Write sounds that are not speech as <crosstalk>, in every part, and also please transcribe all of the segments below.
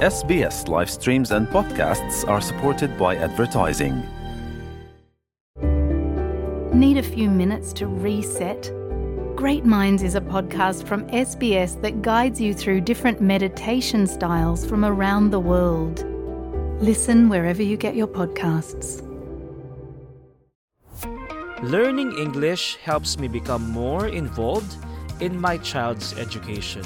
SBS live streams and podcasts are supported by advertising. Need a few minutes to reset? Great Minds is a podcast from SBS that guides you through different meditation styles from around the world. Listen wherever you get your podcasts. Learning English helps me become more involved in my child's education.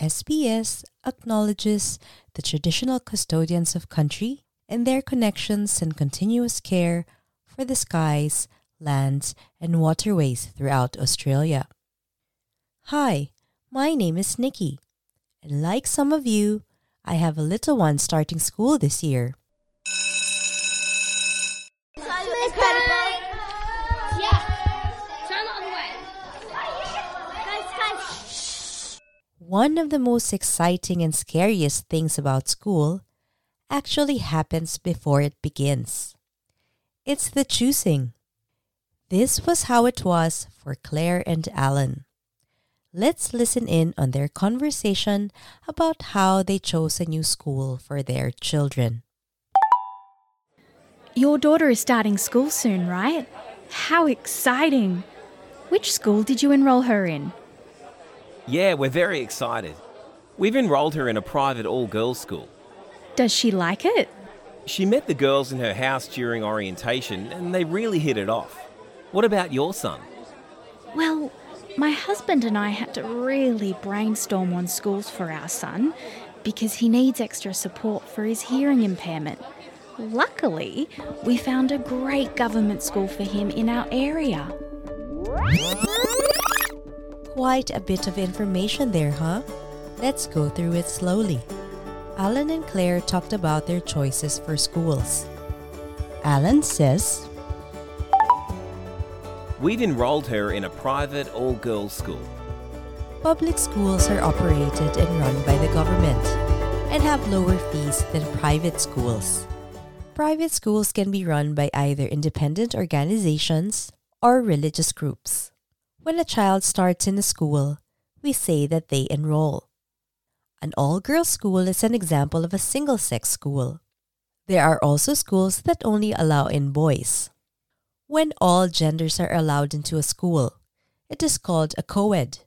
SBS acknowledges the traditional custodians of country and their connections and continuous care for the skies, lands, and waterways throughout Australia. Hi, my name is Nikki, and like some of you, I have a little one starting school this year. One of the most exciting and scariest things about school actually happens before it begins. It's the choosing. This was how it was for Claire and Alan. Let's listen in on their conversation about how they chose a new school for their children. Your daughter is starting school soon, right? How exciting! Which school did you enroll her in? Yeah, we're very excited. We've enrolled her in a private all girls school. Does she like it? She met the girls in her house during orientation and they really hit it off. What about your son? Well, my husband and I had to really brainstorm on schools for our son because he needs extra support for his hearing impairment. Luckily, we found a great government school for him in our area. Quite a bit of information there, huh? Let's go through it slowly. Alan and Claire talked about their choices for schools. Alan says, We've enrolled her in a private all girls school. Public schools are operated and run by the government and have lower fees than private schools. Private schools can be run by either independent organizations or religious groups. When a child starts in a school, we say that they enroll. An all girls school is an example of a single sex school. There are also schools that only allow in boys. When all genders are allowed into a school, it is called a co ed,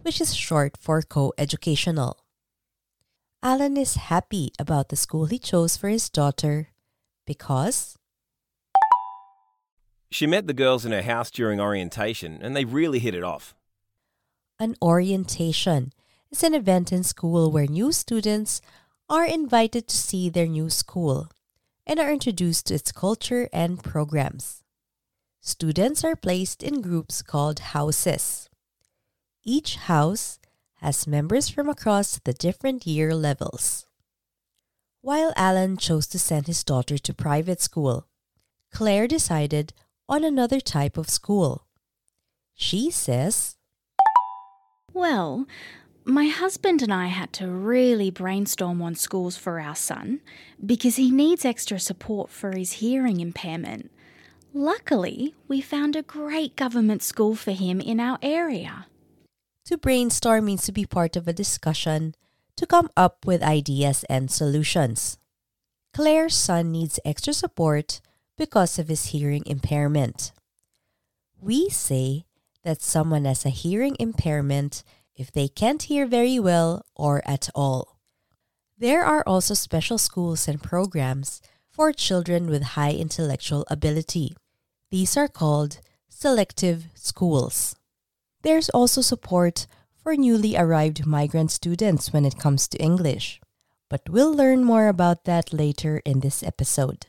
which is short for co educational. Alan is happy about the school he chose for his daughter because She met the girls in her house during orientation and they really hit it off. an orientation is an event in school where new students are invited to see their new school and are introduced to its culture and programs. Students are placed in groups called houses. Each house has members from across the different year levels. While Alan chose to send his daughter to private school, Claire decided on another type of school. She says, Well, my husband and I had to really brainstorm on schools for our son because he needs extra support for his hearing impairment. Luckily, we found a great government school for him in our area. To brainstorm means to be part of a discussion to come up with ideas and solutions. Claire's son needs extra support because of his hearing impairment. We say that someone has a hearing impairment if they can't hear very well or at all. There are also special schools and programs for children with high intellectual ability. These are called selective schools. There's also support for newly arrived migrant students when it comes to English, but we'll learn more about that later in this episode.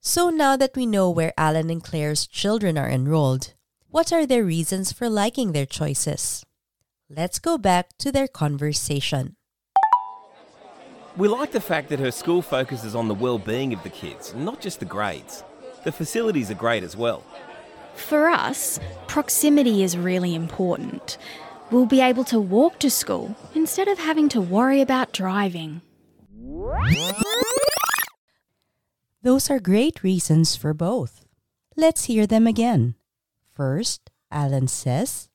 So now that we know where Alan and Claire's children are enrolled, what are their reasons for liking their choices? Let's go back to their conversation. We like the fact that her school focuses on the well-being of the kids, not just the grades. The facilities are great as well. For us, proximity is really important. We'll be able to walk to school instead of having to worry about driving. Those are great reasons for both. Let's hear them again. First, Alan says,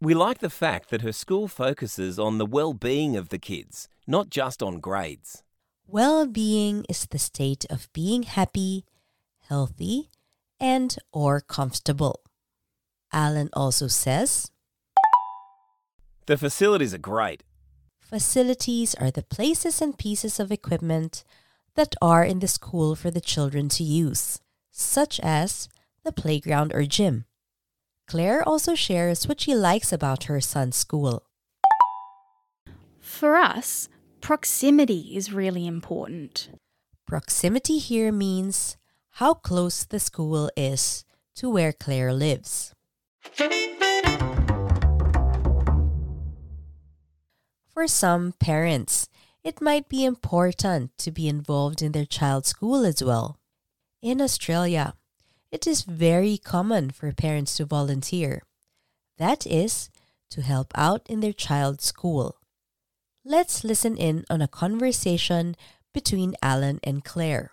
We like the fact that her school focuses on the well-being of the kids, not just on grades. Well being is the state of being happy, healthy, and or comfortable. Alan also says The facilities are great. facilities are the places and pieces of equipment that are in the school for the children to use, such as the playground or gym. Claire also shares what she likes about her son's school. For us, proximity is really important. Proximity here means how close the school is to where Claire lives. For some parents, it might be important to be involved in their child's school as well. In Australia, it is very common for parents to volunteer. That is, to help out in their child's school. Let's listen in on a conversation between Alan and Claire.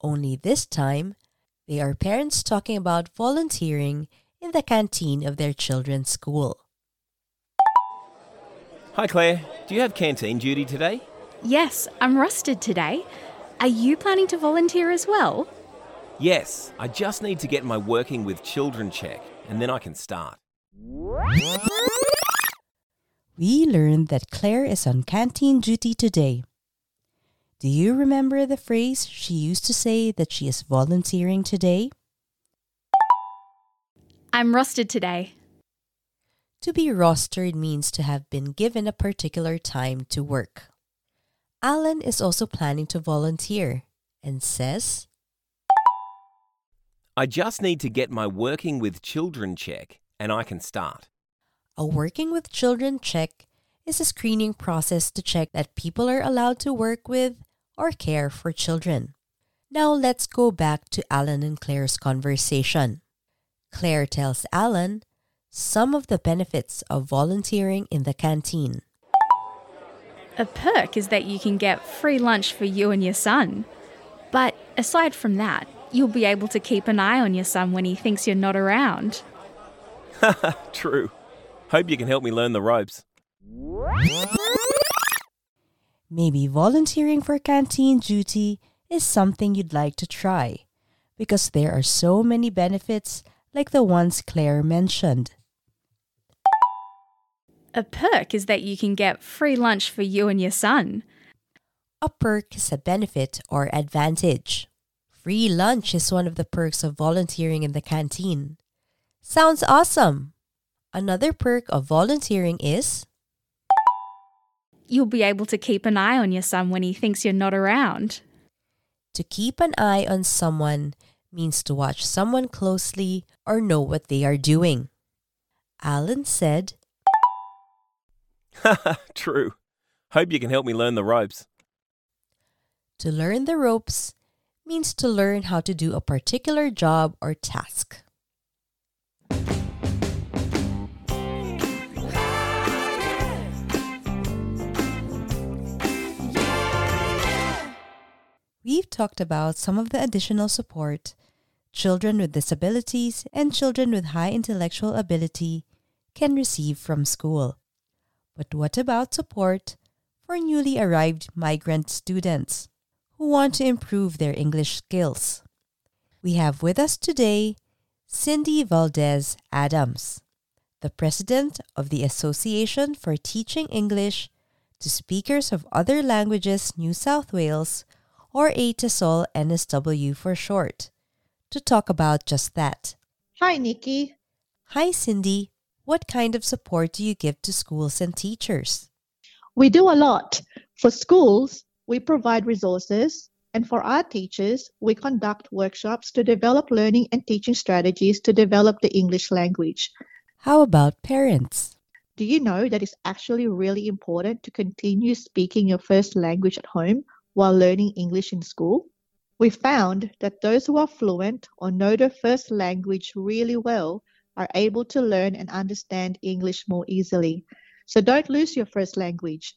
Only this time, they are parents talking about volunteering in the canteen of their children's school. Hi Claire, do you have canteen duty today? Yes, I'm rostered today. Are you planning to volunteer as well? Yes, I just need to get my working with children check and then I can start. We learned that Claire is on canteen duty today. Do you remember the phrase she used to say that she is volunteering today? I'm rostered today. To be rostered means to have been given a particular time to work. Alan is also planning to volunteer and says, I just need to get my working with children check and I can start. A working with children check is a screening process to check that people are allowed to work with or care for children. Now let's go back to Alan and Claire's conversation. Claire tells Alan some of the benefits of volunteering in the canteen. A perk is that you can get free lunch for you and your son. But aside from that, you'll be able to keep an eye on your son when he thinks you're not around. <laughs> True. Hope you can help me learn the ropes. Maybe volunteering for canteen duty is something you'd like to try because there are so many benefits like the ones Claire mentioned. A perk is that you can get free lunch for you and your son. A perk is a benefit or advantage. Free lunch is one of the perks of volunteering in the canteen. Sounds awesome! Another perk of volunteering is You'll be able to keep an eye on your son when he thinks you're not around. to keep an eye on someone means to watch someone closely or know what they are doing. Alan said, <laughs> True. Hope you can help me learn the ropes. To learn the ropes means to learn how to do a particular job or task. We've talked about some of the additional support children with disabilities and children with high intellectual ability can receive from school. But what about support for newly arrived migrant students who want to improve their English skills? We have with us today Cindy Valdez Adams, the president of the Association for Teaching English to Speakers of Other Languages New South Wales, or ATESOL NSW for short, to talk about just that. Hi, Nikki. Hi, Cindy. What kind of support do you give to schools and teachers? We do a lot. For schools, we provide resources, and for our teachers, we conduct workshops to develop learning and teaching strategies to develop the English language. How about parents? Do you know that it's actually really important to continue speaking your first language at home while learning English in school? We found that those who are fluent or know their first language really well are able to learn and understand English more easily. So don't lose your first language.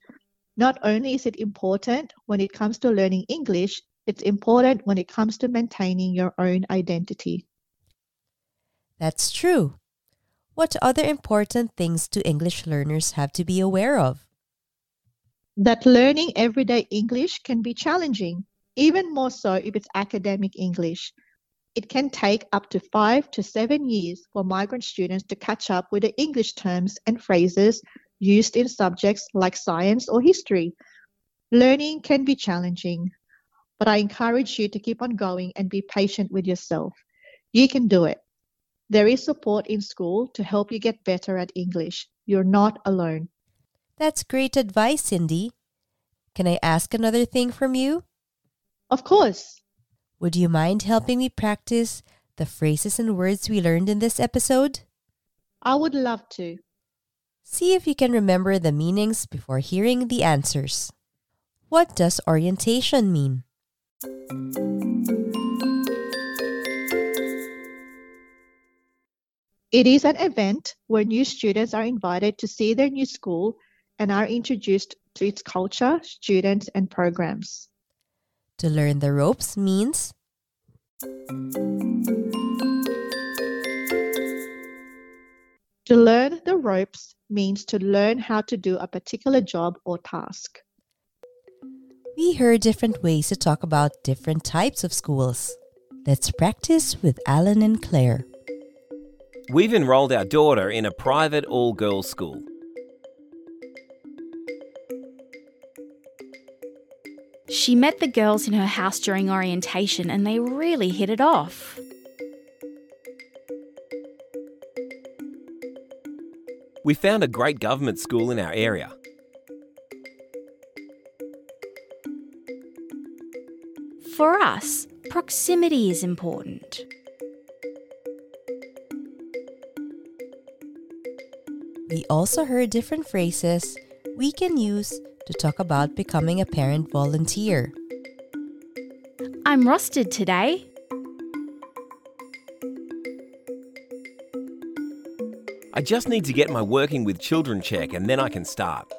Not only is it important when it comes to learning English, it's important when it comes to maintaining your own identity. That's true. What other important things do English learners have to be aware of? That learning everyday English can be challenging, even more so if it's academic English. It can take up to five to seven years for migrant students to catch up with the English terms and phrases used in subjects like science or history. Learning can be challenging, but I encourage you to keep on going and be patient with yourself. You can do it. There is support in school to help you get better at English. You're not alone. That's great advice, Cindy. Can I ask another thing from you? Of course. Would you mind helping me practice the phrases and words we learned in this episode? I would love to. See if you can remember the meanings before hearing the answers. What does orientation mean? It is an event where new students are invited to see their new school and are introduced to its culture, students, and programs. To learn the ropes means To learn the ropes means to learn how to do a particular job or task. we heard different ways to talk about different types of schools. Let's practice with Alan and Claire. We've enrolled our daughter in a private all girls school. She met the girls in her house during orientation and they really hit it off. We found a great government school in our area. For us, proximity is important. We also heard different phrases we can use to talk about becoming a parent volunteer. I'm rostered today. I just need to get my working with children check and then I can start.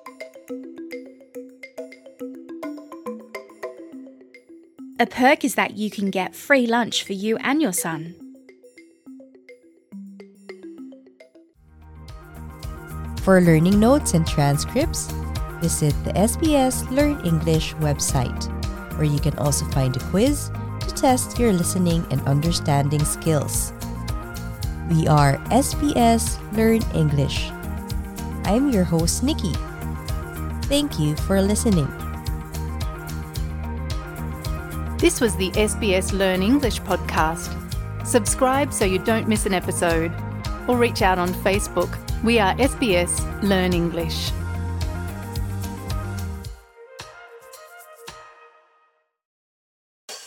A perk is that you can get free lunch for you and your son. For learning notes and transcripts, visit the SBS Learn English website, where you can also find a quiz to test your listening and understanding skills. We are SBS Learn English. I'm your host, Nikki. Thank you for listening. This was the SBS Learn English podcast. Subscribe so you don't miss an episode, or reach out on Facebook. We are SBS Learn English.